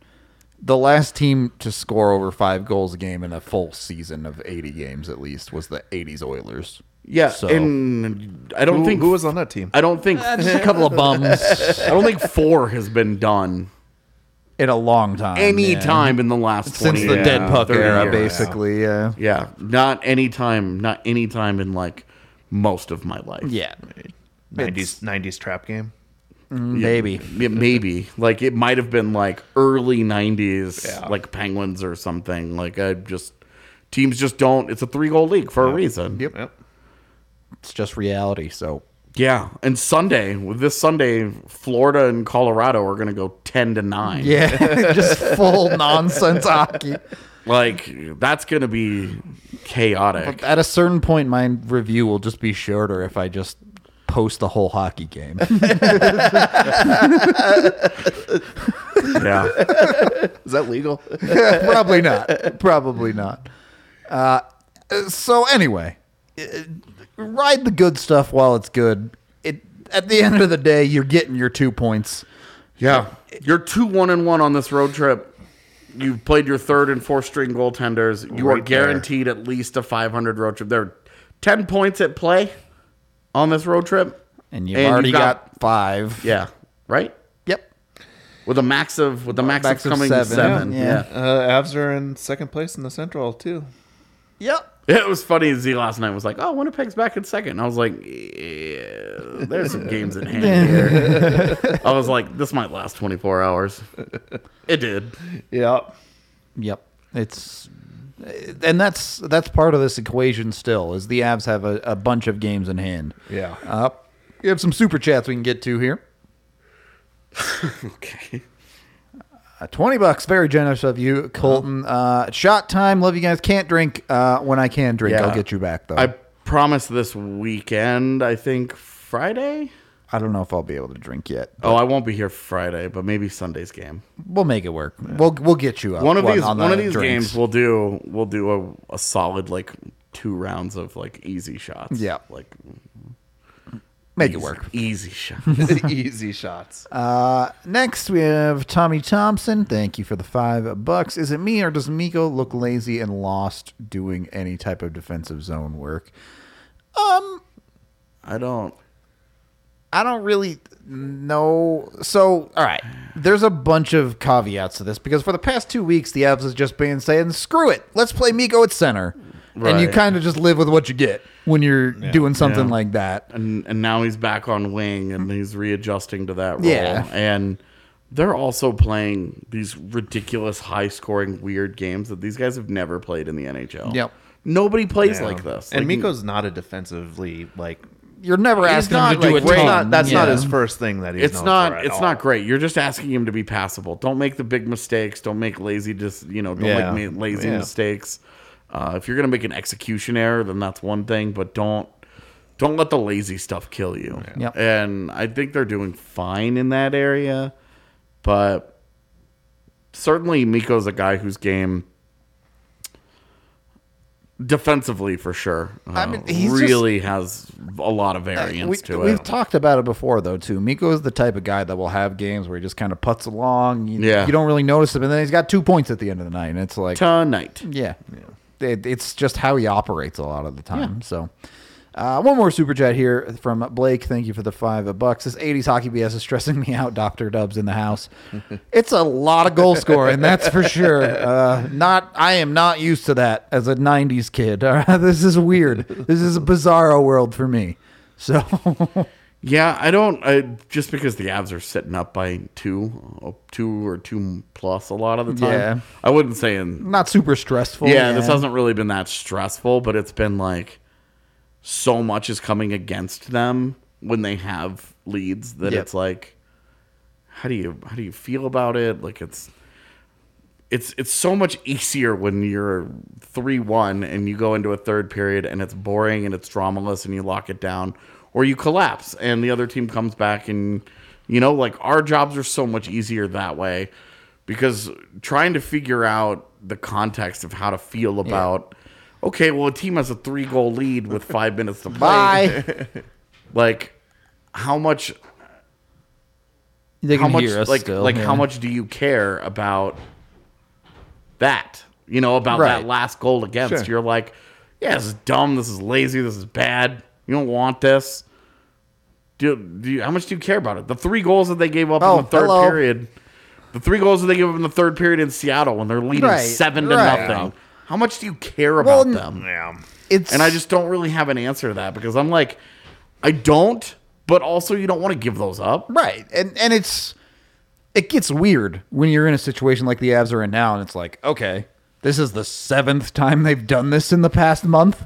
the last team to score over five goals a game in a full season of eighty games at least was the '80s Oilers. Yeah, So- and I don't Who, think who was on that team? I don't think Just a couple of bums I don't think four has been done in a long time. any yeah. time in the last since 20 the years. dead puck era, years. basically. Yeah. Yeah, not any time, not any time in like most of my life. Yeah. 90s 90s trap game. Mm-hmm. Maybe. Yeah, maybe like it might have been like early 90s Yeah. like penguins or something like i just teams just don't it's a three goal league for a reason Yep. Yep. It's just reality. So yeah and sunday with this sunday florida and colorado are going to go 10 to 9 yeah, just full nonsense hockey. like that's going to be chaotic At a certain point, my review will just be shorter if I just post the whole hockey game. yeah Is that legal? Probably not. Probably not. Uh, so anyway, ride the good stuff while it's good. It at the end of the day, you're getting your two points. Yeah, you're two one and one on this road trip. You've played your third and fourth string goaltenders. You are Right there. guaranteed at least a 500 road trip. There are 10 points at play on this road trip. And you've And you've already got- got, five. Yeah, right. Yep. With a max of with the max, Max of of coming seven. seven. Yeah. Yeah. Uh, Avs are in second place in the Central too. Yep. It was funny. Z last night was like, "Oh, Winnipeg's back in second. And I was like, yeah, "There's some games in hand here." I was like, "This might last 24 hours." It did. Yep. Yep. It's and that's that's part of this equation still is the Avs have a, a bunch of games in hand. Yeah. Uh, we have some super chats we can get to here. Okay. Uh, 20 bucks, very generous of you, Colton. Uh, shot time, love you guys. Can't drink uh, when I can drink. Yeah. I'll get you back, though. I I, promise this weekend. I think Friday. Don't know if I'll be able to drink yet. Oh, I won't be here Friday, but maybe Sunday's game. We'll make it work. We'll we'll get you up. One of on- these, on one the of these drinks. games, we'll do. We'll do a, a solid like two rounds of like easy shots. Yeah. like make easy, it work. Easy shots. Easy shots. Uh, next we have Tommy Thompson. Thank you for the five bucks. Is it me or does Mikko look lazy and lost doing any type of defensive zone work? Um, I don't. I don't really know. So, all right, there's a bunch of caveats to this because for the past two weeks, the Avs has just been saying, "Screw it, let's play Mikko at center," and you kind of just live with what you get when you're doing something Yeah. like that. and and now he's back on wing and he's readjusting to that role. Yeah. And they're also playing these ridiculous high scoring weird games that these guys have never played in the NHL. Yep. Nobody plays Yeah. like this. And Like, Mikko's not a defensively like. You're never asking him not, to do like, a great. ton. Not, that's not his first thing that he's. it's known not for at it's all. not great. You're just asking him to be passable. Don't make the big mistakes. Don't make lazy just you know, don't Yeah. make lazy Yeah. mistakes. Uh, if you're gonna make an execution error, then that's one thing, but don't don't let the lazy stuff kill you. Yep. And I think they're doing fine in that area, but certainly Mikko's a guy whose game defensively for sure uh, mean, he's just- really has a lot of variance we, to we've it. talked about it before though too. Mikko is the type of guy that will have games where he just kind of puts along. You, Yeah. you don't really notice him, and then he's got two points at the end of the night, and it's like, Tonight. yeah, It, it's just how he operates a lot of the time. So. Uh, one more super chat here from Blake. Thank you for the five bucks. This 80s hockey BS is stressing me out. Doctor Dubs in the house. it's a lot of goal scoring, that's for sure. Uh, not, I am not used to that as a 90s kid. This is weird. This is a bizarro world for me. So Yeah, I don't. I, just because the Avs are sitting up by two, uh, two or two plus a lot of the time. Yeah. I wouldn't say in. not super stressful. Yeah, this hasn't really been that stressful, but it's been like so much is coming against them when they have leads that Yep. it's like, how do you how do you feel about it? Like it's. It's, it's so much easier when you're 3 1 and you go into a third period and it's boring and it's dramaless and you lock it down, or you collapse and the other team comes back and, you know, like our jobs are so much easier that way because trying to figure out the context of how to feel about, okay, well, a team has a three goal lead with five minutes to play. Bye. Like, how much They how much hear us like still, like yeah. how much do you care about that you know about Right. that last goal against Sure. you're like yeah this is dumb this is lazy this is bad you don't want this do, do you, how much do you care about it the three goals that they gave up Oh, in the third hello. period the three goals that they gave up in the third period in Seattle when they're leading Right, seven to right. nothing how much do you care about Well, them Yeah. It's and I just don't really have an answer to that because I'm like I don't but also you don't want to give those up Right. And and it's it gets weird when you're in a situation like the Avs are in now and it's like, okay, this is the seventh time they've done this in the past month.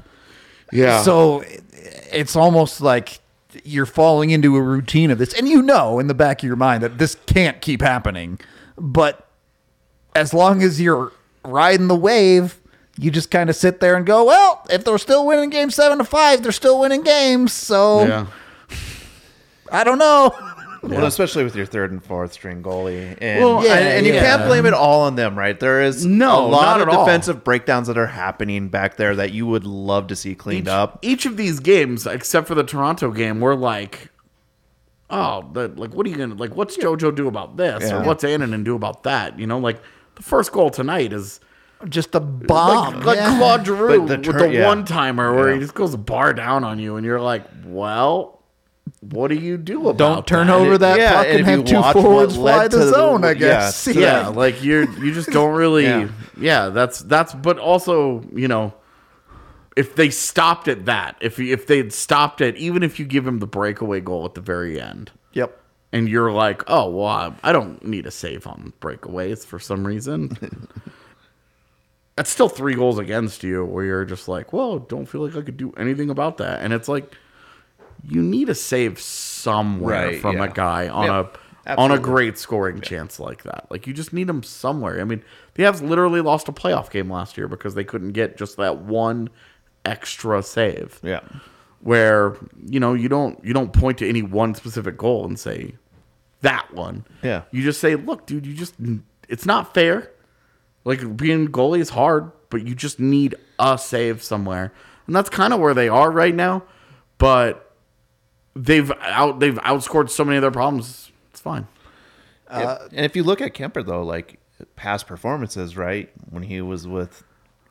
yeah So it- it's almost like you're falling into a routine of this and you know in the back of your mind that this can't keep happening. But as long as you're riding the wave, you just kind of sit there and go, well, if they're still winning game 7 to 5, they're still winning games. So yeah I don't know. Well, especially with your third and fourth string goalie, and Well, yeah, I- and you yeah. can't blame it all on them, right? There is No, a lot of at all. defensive breakdowns that are happening back there that you would love to see cleaned each, up. Each of these games, except for the Toronto game, we're like, oh, the, like what are you gonna like? What's JoJo do about this, or what's Annunen do about that? You know, like the first goal tonight is Just a bomb. like, like yeah. Claude Giroux But the with tur- the yeah. one timer where he just goes bar down on you, and you're like, well, what do you do about Don't turn that? over that yeah, puck and and have two forwards fly led the to the- zone. I guess. to yeah, like you're you just don't really yeah. Yeah. that's that's but also you know if they stopped at that if if they had stopped it even if you give him the breakaway goal at the very end Yep. and you're like oh well I, I don't need a save on breakaways for some reason that's still three goals against you where you're just like well don't feel like I could do anything about that and it's like you need a save somewhere Right, from a guy on Yep, a on a great scoring chance like that. Like you just need him somewhere. I mean, the Avs literally lost a playoff game last year because they couldn't get just that one extra save. Yeah, Where you know you don't you don't point to any one specific goal and say that one. Yeah. You just say, look, dude, you just it's not fair. Like being goalie is hard, but you just need a save somewhere, and that's kind of where they are right now. But they've out they've outscored so many of their problems. It's fine. Uh, and if you look at Kuemper though, like past performances, right when he was with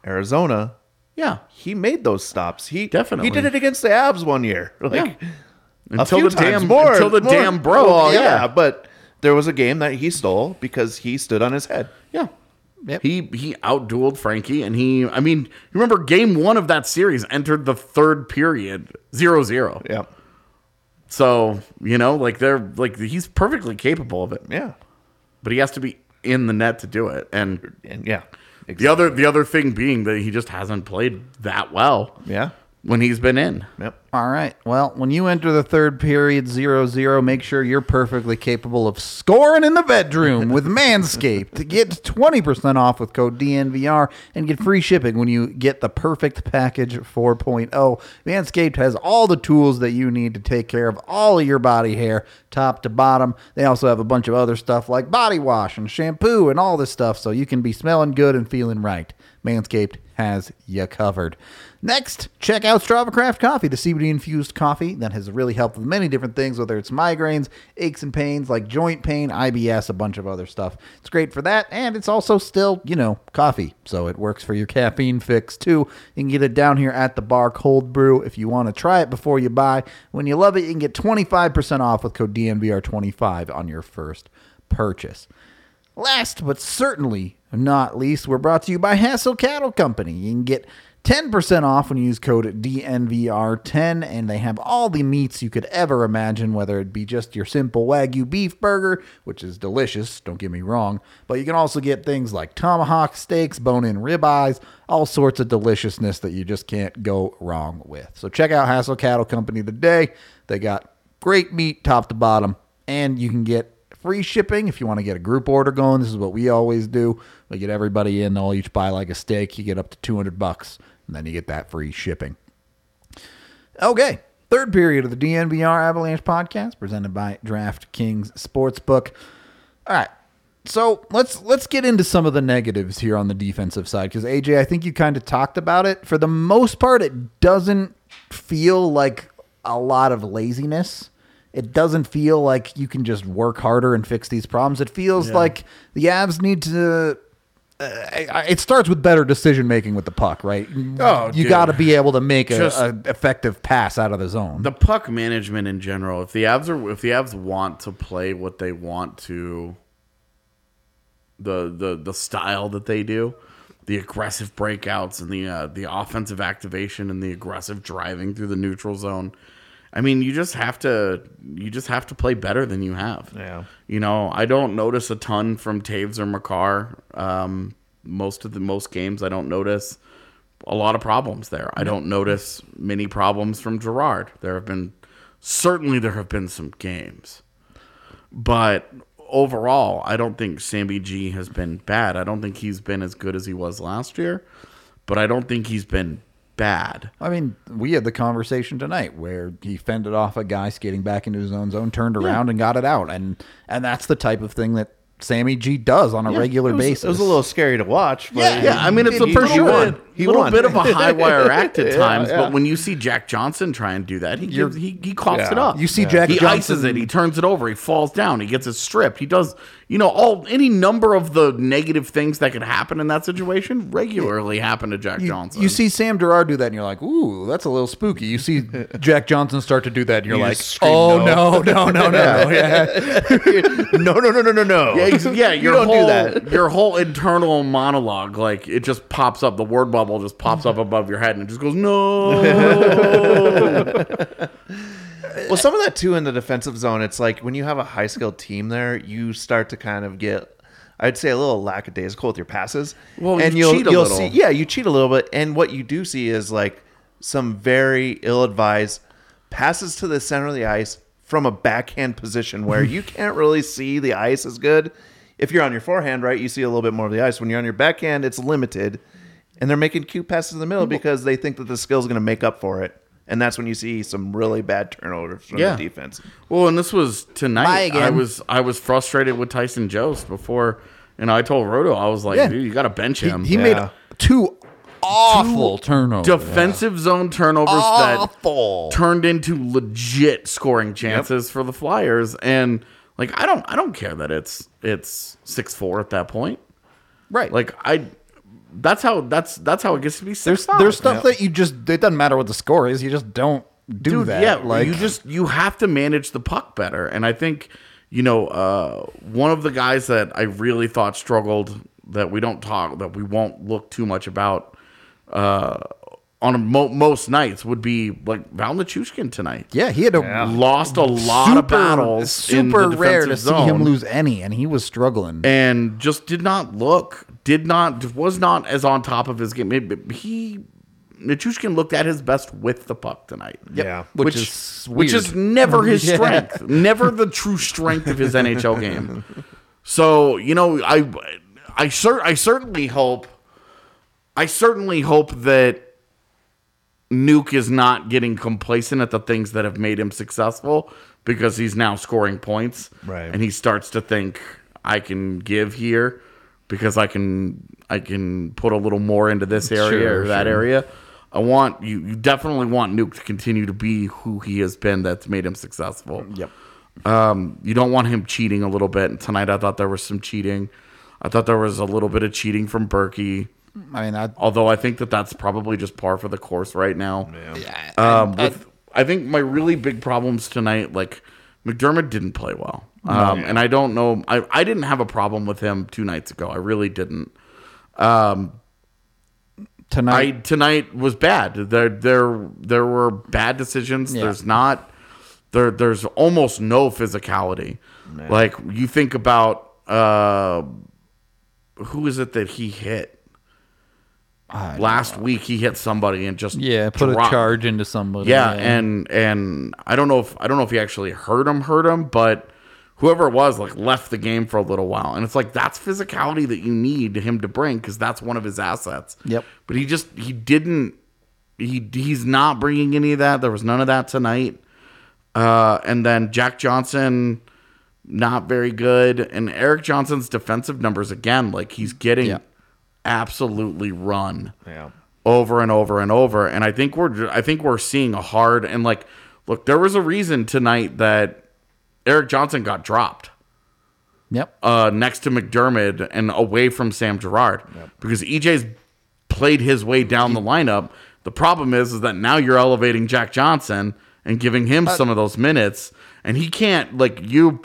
Arizona, Yeah. he made those stops. He Definitely. he did it against the Abs one year. Like Yeah. Until the damn more, until the more- damn broke. Well, yeah. yeah, but there was a game that he stole because he stood on his head. Yeah. Yep. He he outdueled Frankie and he I mean, you remember game 1 of that series entered the third period 0-0. Yeah, So, you know, like they're like he's perfectly capable of it. yeah, But he has to be in the net to do it. And and yeah, the other the other thing being that he just hasn't played that well yeah, when he's been in. yep. All right. Well, when you enter the third period 0-0, make sure you're perfectly capable of scoring in the bedroom with Manscaped. To Get 20% off with code DNVR and get free shipping when you get the perfect package 4.0. Manscaped has all the tools that you need to take care of all of your body hair, top to bottom. They also have a bunch of other stuff like body wash and shampoo and all this stuff so you can be smelling good and feeling right. Manscaped has you covered. Next, check out Strava Craft Coffee, the CBD infused coffee that has really helped with many different things, whether it's migraines, aches and pains like joint pain, IBS, a bunch of other stuff. It's great for that, and it's also still, you know, coffee, so it works for your caffeine fix too. You can get it down here at the bar cold brew if you want to try it before you buy. When you love it, you can get 25% off with code DNVR25 on your first purchase. Last but certainly not least, we're brought to you by Hassel Cattle Company. You can get 10% off when you use code DNVR10, and they have all the meats you could ever imagine, whether it be just your simple Wagyu beef burger, which is delicious, don't get me wrong, but you can also get things like tomahawk steaks, bone in ribeyes, all sorts of deliciousness that you just can't go wrong with. So check out Hassel Cattle Company today. They got great meat top to bottom, and you can get free shipping if you want to get a group order going. This is what we always do. We get everybody in, they'll each buy like a steak. You get up to 200 bucks, and then you get that free shipping. Okay, third period of the DNVR Avalanche podcast presented by DraftKings Sportsbook. All right. So let's let's get into some of the negatives here on the defensive side because AJ, I think you kind of talked about it. For the most part, it doesn't feel like a lot of laziness. It doesn't feel like you can just work harder and fix these problems. It feels like the Avs need to. Uh, it starts with better decision making with the puck, right? Oh, you got to be able to make an effective pass out of the zone. the puck management in general. If the Avs are if the Avs want to play what they want to, the the the style that they do, the aggressive breakouts and the uh, the offensive activation and the aggressive driving through the neutral zone. I mean, you just have to you just have to play better than you have. Yeah. You know, I don't notice a ton from Toews or Makar. Um, most of the most games, I don't notice a lot of problems there. I don't notice many problems from Girard. There have been certainly there have been some games, but overall, I don't think Sammy G has been bad. I don't think he's been as good as he was last year, but I don't think he's been bad. I mean, we had the conversation tonight where he fended off a guy skating back into his own zone, turned around and got it out, and and that's the type of thing that Sammy G does on a regular it was, basis. It was a little scary to watch. But Yeah, yeah. I mean, it's he- a first he little, won. bit, He little won. bit of a high wire act at times, yeah. but when you see Jack Johnson try and do that, he gives, he he coughs Yeah. it up. You see Jack Johnson. he ices it, he turns it over, he falls down, he gets it stripped. He does, you know, all any number of the negative things that could happen in that situation regularly happen to Jack You, Johnson. you see Sam Girard do that, and you're like, "Ooh, that's a little spooky." You see Jack Johnson start to do that, and you're You like, scream "Oh no." no, no, no, no, no!" Yeah. no, no, no, no, no, no. Yeah, ex- yeah, you your don't whole, do that. Your whole internal monologue, like it just pops up. The word bubble just pops up above your head, and it just goes no. Well, some of that too in the defensive zone. It's like when you have a high skilled team there, you start to kind of get, I'd say, a little lackadaisical with your passes. Well, and you you'll cheat a you'll little. see, yeah, you cheat a little bit. And what you do see is like some very ill advised passes to the center of the ice from a backhand position where you can't really see the ice as good. If you're on your forehand, right, you see a little bit more of the ice. When you're on your backhand, it's limited, and they're making cute passes in the middle because they think that the skill is going to make up for it. And that's when you see some really bad turnovers from Yeah. the defense. Well, and this was Bye tonight. again. I was I was frustrated with Tyson Jost before, and I told Roto I was like, Yeah. dude, you got to bench him. he Yeah. made two awful turnovers. defensive zone turnovers Awful. that turned into legit scoring chances for the Flyers, and like I don't I don't care that it's it's six four at that point. right? Like I, that's how that's that's how it gets to be there's six. there's stuff that you just it doesn't matter what the score is. You just don't do Dude, that. yeah, like you just you have to manage the puck better, and I think you know uh, one of the guys that I really thought struggled that we don't talk that we won't look too much about uh, on a mo- most nights would be like Val Nichushkin tonight. yeah, he had a Lost a lot of battles. in the Super rare to defensive see him lose any, and he was struggling. and just did not look, did not, was not as on top of his game. Maybe He, Nichushkin looked at his best with the puck tonight. Yeah. which, is which is never his Yeah. strength, never the true strength of his NHL game. So you know, I, I cer- I certainly hope, I certainly hope that Nuke is not getting complacent at the things that have made him successful because he's now scoring points, Right. And he starts to think I can give here because I can I can put a little more into this area Sure, or that sure. area. I want you. You definitely want Nuke to continue to be who he has been. That's made him successful. Yep. Um, you don't want him cheating a little bit. And tonight, I thought there was some cheating. I thought there was a little bit of cheating from Berkey. I mean, I, Although I think that that's probably just par for the course right now. Yeah. Um, with, I think my really big problems tonight, like MacDermid didn't play well, um, and I don't know. I I didn't have a problem with him two nights ago. I really didn't. I tonight. tonight was bad. There there there were bad decisions. Yeah. There's not there there's almost no physicality. Like you think about uh who is it that he hit? Last week he hit somebody and just yeah, put dropped. a charge into somebody. Yeah, and and I don't know if I don't know if he actually hurt him, hurt him, but whoever it was like left the game for a little while, and it's like that's physicality that you need him to bring because that's one of his assets. Yep. But he just he didn't he he's not bringing any of that. There was none of that tonight. Uh, and then Jack Johnson, not very good, and Erik Johnson's defensive numbers again, like he's getting Yeah. absolutely run Yeah. over and over and over. And I think we're I think we're seeing a hard and like look, there was a reason tonight that Erik Johnson got dropped Yep. uh, next to MacDermid and away from Sam Girard because EJ's played his way down the lineup. The problem is, is that now you're elevating Jack Johnson and giving him some of those minutes, and he can't like you.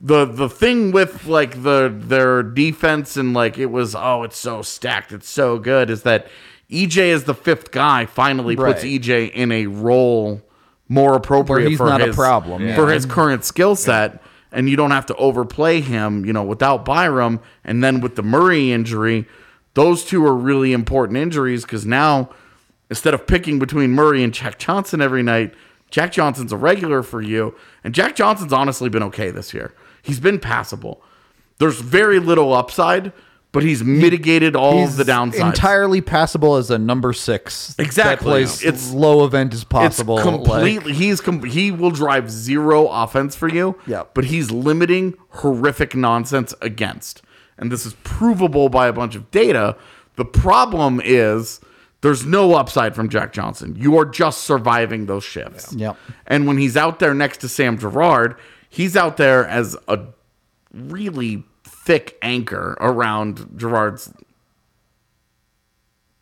The the thing with like the their defense and like it was oh it's so stacked it's so good is that EJ is the fifth guy finally puts EJ in a role more appropriate he's for not a his problem, for his current skill set, and you don't have to overplay him, you know, without Byram. And then with the Murray injury, those two are really important injuries because now instead of picking between Murray and Jack Johnson every night, Jack Johnson's a regular for you. And Jack Johnson's honestly been okay this year. He's been passable. There's very little upside, but he's mitigated all He's the downsides. entirely passable as a number six. Exactly. That plays It's- low event as possible. like- completely. he's com- he will drive zero offense for you. Yep. But he's limiting horrific nonsense against, and this is provable by a bunch of data. The problem is there's no upside from Jack Johnson. You are just surviving those shifts. Yep. And when he's out there next to Sam Girard, he's out there as a really thick anchor around Girard's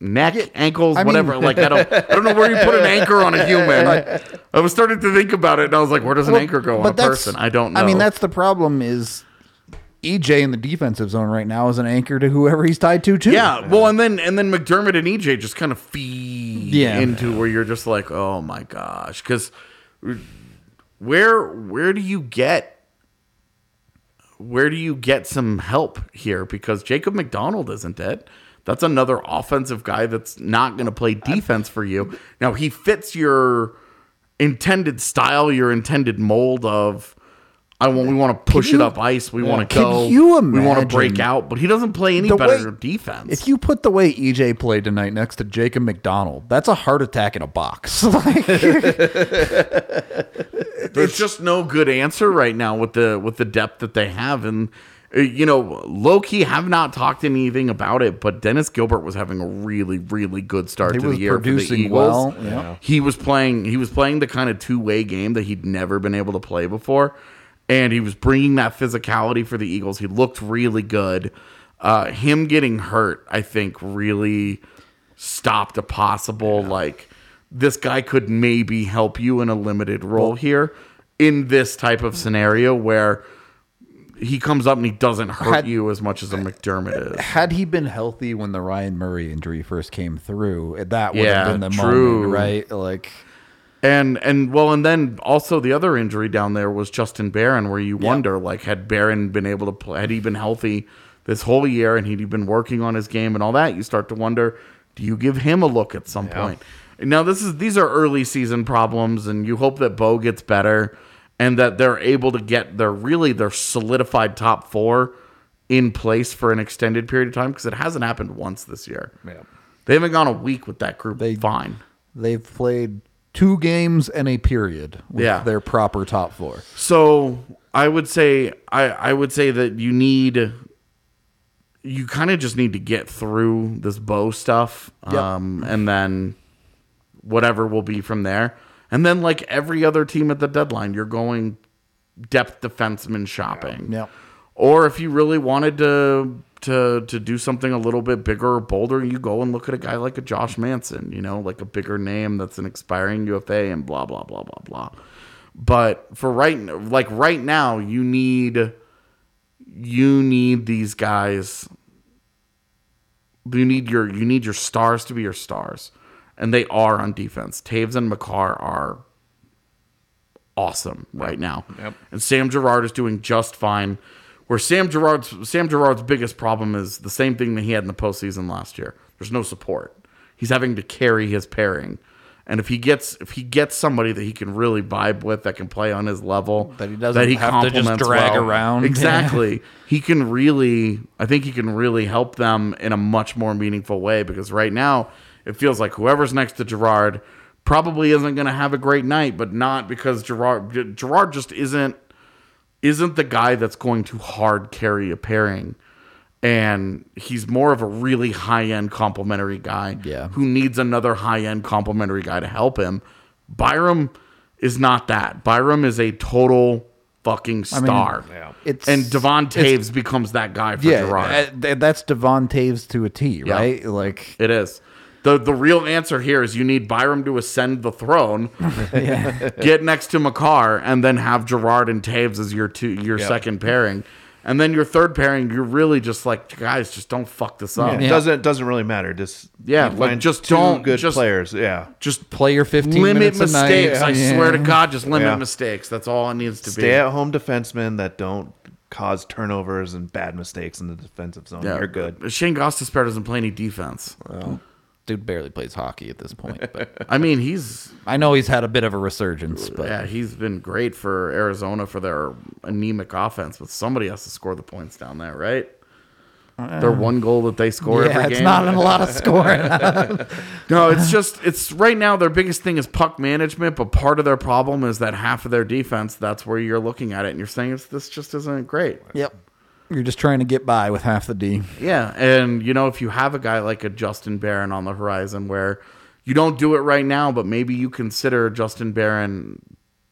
neck, ankles, I mean- whatever. like I don't, I don't know where you put an anchor on a human. I was starting to think about it, and I was like, where does an anchor go on a person? I don't know. I mean, that's the problem. Is EJ in the defensive zone right now is an anchor to whoever he's tied to too. yeah. Well, and then and then MacDermid and EJ just kind of feed Yeah. into where you're just like, oh my gosh, because where where do you get where do you get some help here? Because Jacob MacDonald isn't it. That's another offensive guy that's not going to play defense for you. Now he fits your intended style, your intended mold of. I want. We want to push you- it up ice. We want to go. Can you we want to break out, but he doesn't play any better way- defense. If you put the way EJ played tonight next to Jacob MacDonald, that's a heart attack in a box. Like, There's just no good answer right now with the with the depth that they have, and uh, you know, low key have not talked anything about it. But Dennis Gilbert was having a really really good start He to the year for the Eagles. well, yeah. He was playing he was playing the kind of two way game that he'd never been able to play before, and he was bringing that physicality for the Eagles. He looked really good. Uh, him getting hurt, I think, really stopped a possible like this guy could maybe help you in a limited role here in this type of scenario where he comes up and he doesn't hurt Had- you as much as a MacDermid is. had he been healthy when the Ryan Murray injury first came through, that would Yeah, have been the true. moment, right? Like, And and well, and then also the other injury down there was Justin Barron, where you wonder like had Barron been able to play, had he been healthy this whole year, and he'd been working on his game and all that, you start to wonder, do you give him a look at some point? Now this is these are early season problems, and you hope that Bo gets better and that they're able to get their really their solidified top four in place for an extended period of time because it hasn't happened once this year. Yeah. They haven't gone a week with that group. They- fine. they've played two games and a period with Yeah. their proper top four. So I would say I, I would say that you need you kind of just need to get through this bow stuff. Um and then whatever will be from there. And then like every other team at the deadline, you're going depth defenseman shopping. Yep. Or if you really wanted to to to do something a little bit bigger or bolder, you go and look at a guy like a Josh Manson, you know, like a bigger name that's an expiring UFA and blah blah blah blah blah. But for right like right now, you need you need these guys you need your you need your stars to be your stars. And they are on defense. Toews and Makar are awesome right now. Yep. And Sam Girard is doing just fine. Where Sam Girard's Sam Girard's biggest problem is the same thing that he had in the postseason last year. There's no support. He's having to carry his pairing. And if he gets if he gets somebody that he can really vibe with that can play on his level, That he doesn't have to just drag around. Exactly. he can really I think he can really help them in a much more meaningful way because right now it feels like whoever's next to Girard probably isn't going to have a great night, but not because Girard Girard just isn't isn't the guy that's going to hard carry a pairing. And he's more of a really high end complimentary guy Yeah. who needs another high end complimentary guy to help him. Byram is not that. Byram is a total fucking star. Yeah. It's and Devon Toews becomes that guy for yeah, Girard. uh, that's Devon Toews to a T, Yeah. right? Like, It is. The the real answer here is you need Byram to ascend the throne, get next to Makar, and then have Girard and Toews as your two your second pairing. And then your third pairing, you're really just like, guys, just don't fuck this up. It doesn't doesn't really matter. Just Yeah, like, just two don't- good just- players. Yeah, Just play your 15 limit minutes a night. mistakes. I swear to God, just limit Yeah. mistakes. That's all it needs to stay be. Stay at home defensemen that don't cause turnovers and bad mistakes in the defensive zone. Yeah, You're good. Shane Gostisbehere doesn't play any defense. Dude barely plays hockey at this point. But I mean, he's I know he's had a bit of a resurgence, but yeah, he's been great for Arizona for their anemic offense, but somebody has to score the points down there, right? Their one goal that they score yeah, it's game. not a lot of scoring. No, it's just it's right now their biggest thing is puck management, but part of their problem is that half of their defense. That's where you're looking at it and you're saying it's, this just isn't great. yep. You're just trying to get by with half the D. Yeah, and you know if you have a guy like a Justin Barron on the horizon where you don't do it right now, but maybe you consider Justin Barron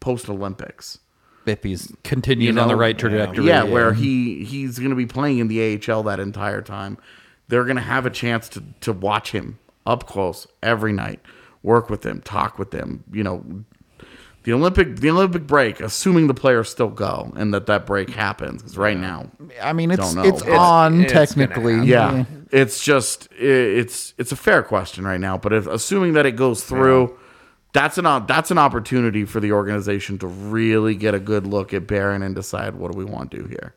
post Olympics. If he's continues You know, on the right trajectory. Yeah, where he he's going to be playing in the AHL that entire time. They're going to have a chance to to watch him up close every night, work with him, talk with him. You know, the Olympic the Olympic break, assuming the players still go and that that break happens. Because right now, I mean, it's Don't know. it's It's- on it's technically. happen. yeah, it's just i it's it's a fair question right now. But if assuming that it goes through. That's an that's an opportunity for the organization to really get a good look at Barron and decide what do we want to do here.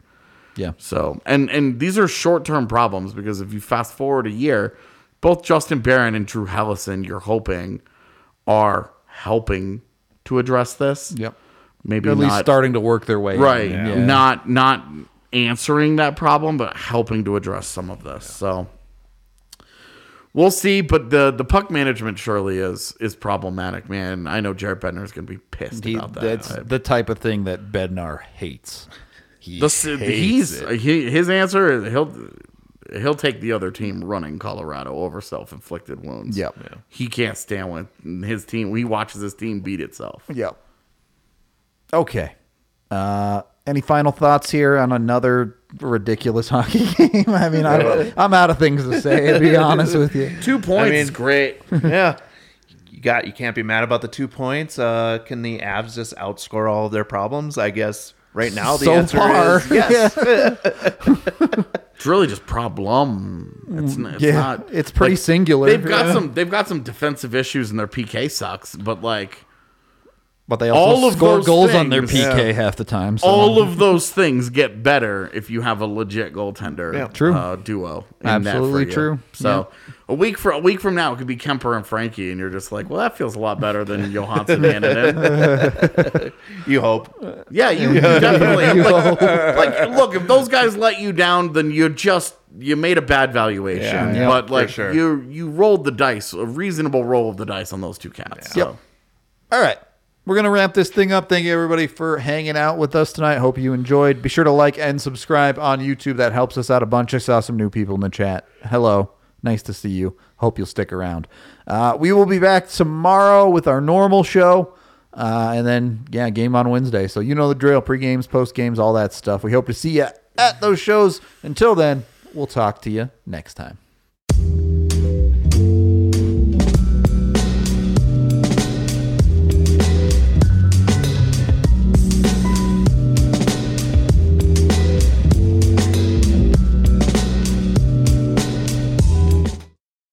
yeah. So, and and these are short term problems because if you fast forward a year, both Justin Barron and Drew Helleson, you're hoping, are helping to address this. Yep. Maybe At least starting to work their way. in. right, Yeah. not not answering that problem, but helping to address some of this. So. We'll see, but the the puck management surely is is problematic, man. I know Jared Bednar is going to be pissed He, about that. that's I- the type of thing that Bednar hates. He The, s- he's he, his answer is he'll he'll take the other team running Colorado over self-inflicted wounds. Yep. He can't stand when his team he watches his team beat itself. Yep. Okay. Uh, any final thoughts here on another ridiculous hockey game? I mean, I, I'm out of things to say. To be honest with you, Two points mean- is great. yeah. You got you can't be mad about the two points. Uh, can the Avs just outscore all of their problems? I guess right now the So answer far, is yes. It's really just problem. It's, n- it's yeah, not. it's pretty like, singular. They've got Yeah. some. They've got some defensive issues, and their PK sucks. But like but they also all of score those goals on their things- PK half the time. So. all of those things get better if you have a legit goaltender Yeah. True. uh, duo. in Absolutely net for you. true. So a week for a week from now, it could be Kuemper and Frankie, and you're just like, well, that feels a lot better than Johansson and it. You hope. Yeah, you, you definitely like, like. Look, if those guys let you down, then you just you made a bad valuation. Yeah, yeah, but for like sure. you you rolled the dice, a reasonable roll of the dice on those two cats. So. Yep. All right. We're going to wrap this thing up. Thank you, everybody, for hanging out with us tonight. Hope you enjoyed. Be sure to like and subscribe on YouTube. That helps us out a bunch. I saw some new people in the chat. Hello. Nice to see you. Hope you'll stick around. Uh, we will be back tomorrow with our normal show. Uh, and then, yeah, game on Wednesday. So you know the drill pre games, post games, all that stuff. We hope to see you at those shows. Until then, we'll talk to you next time.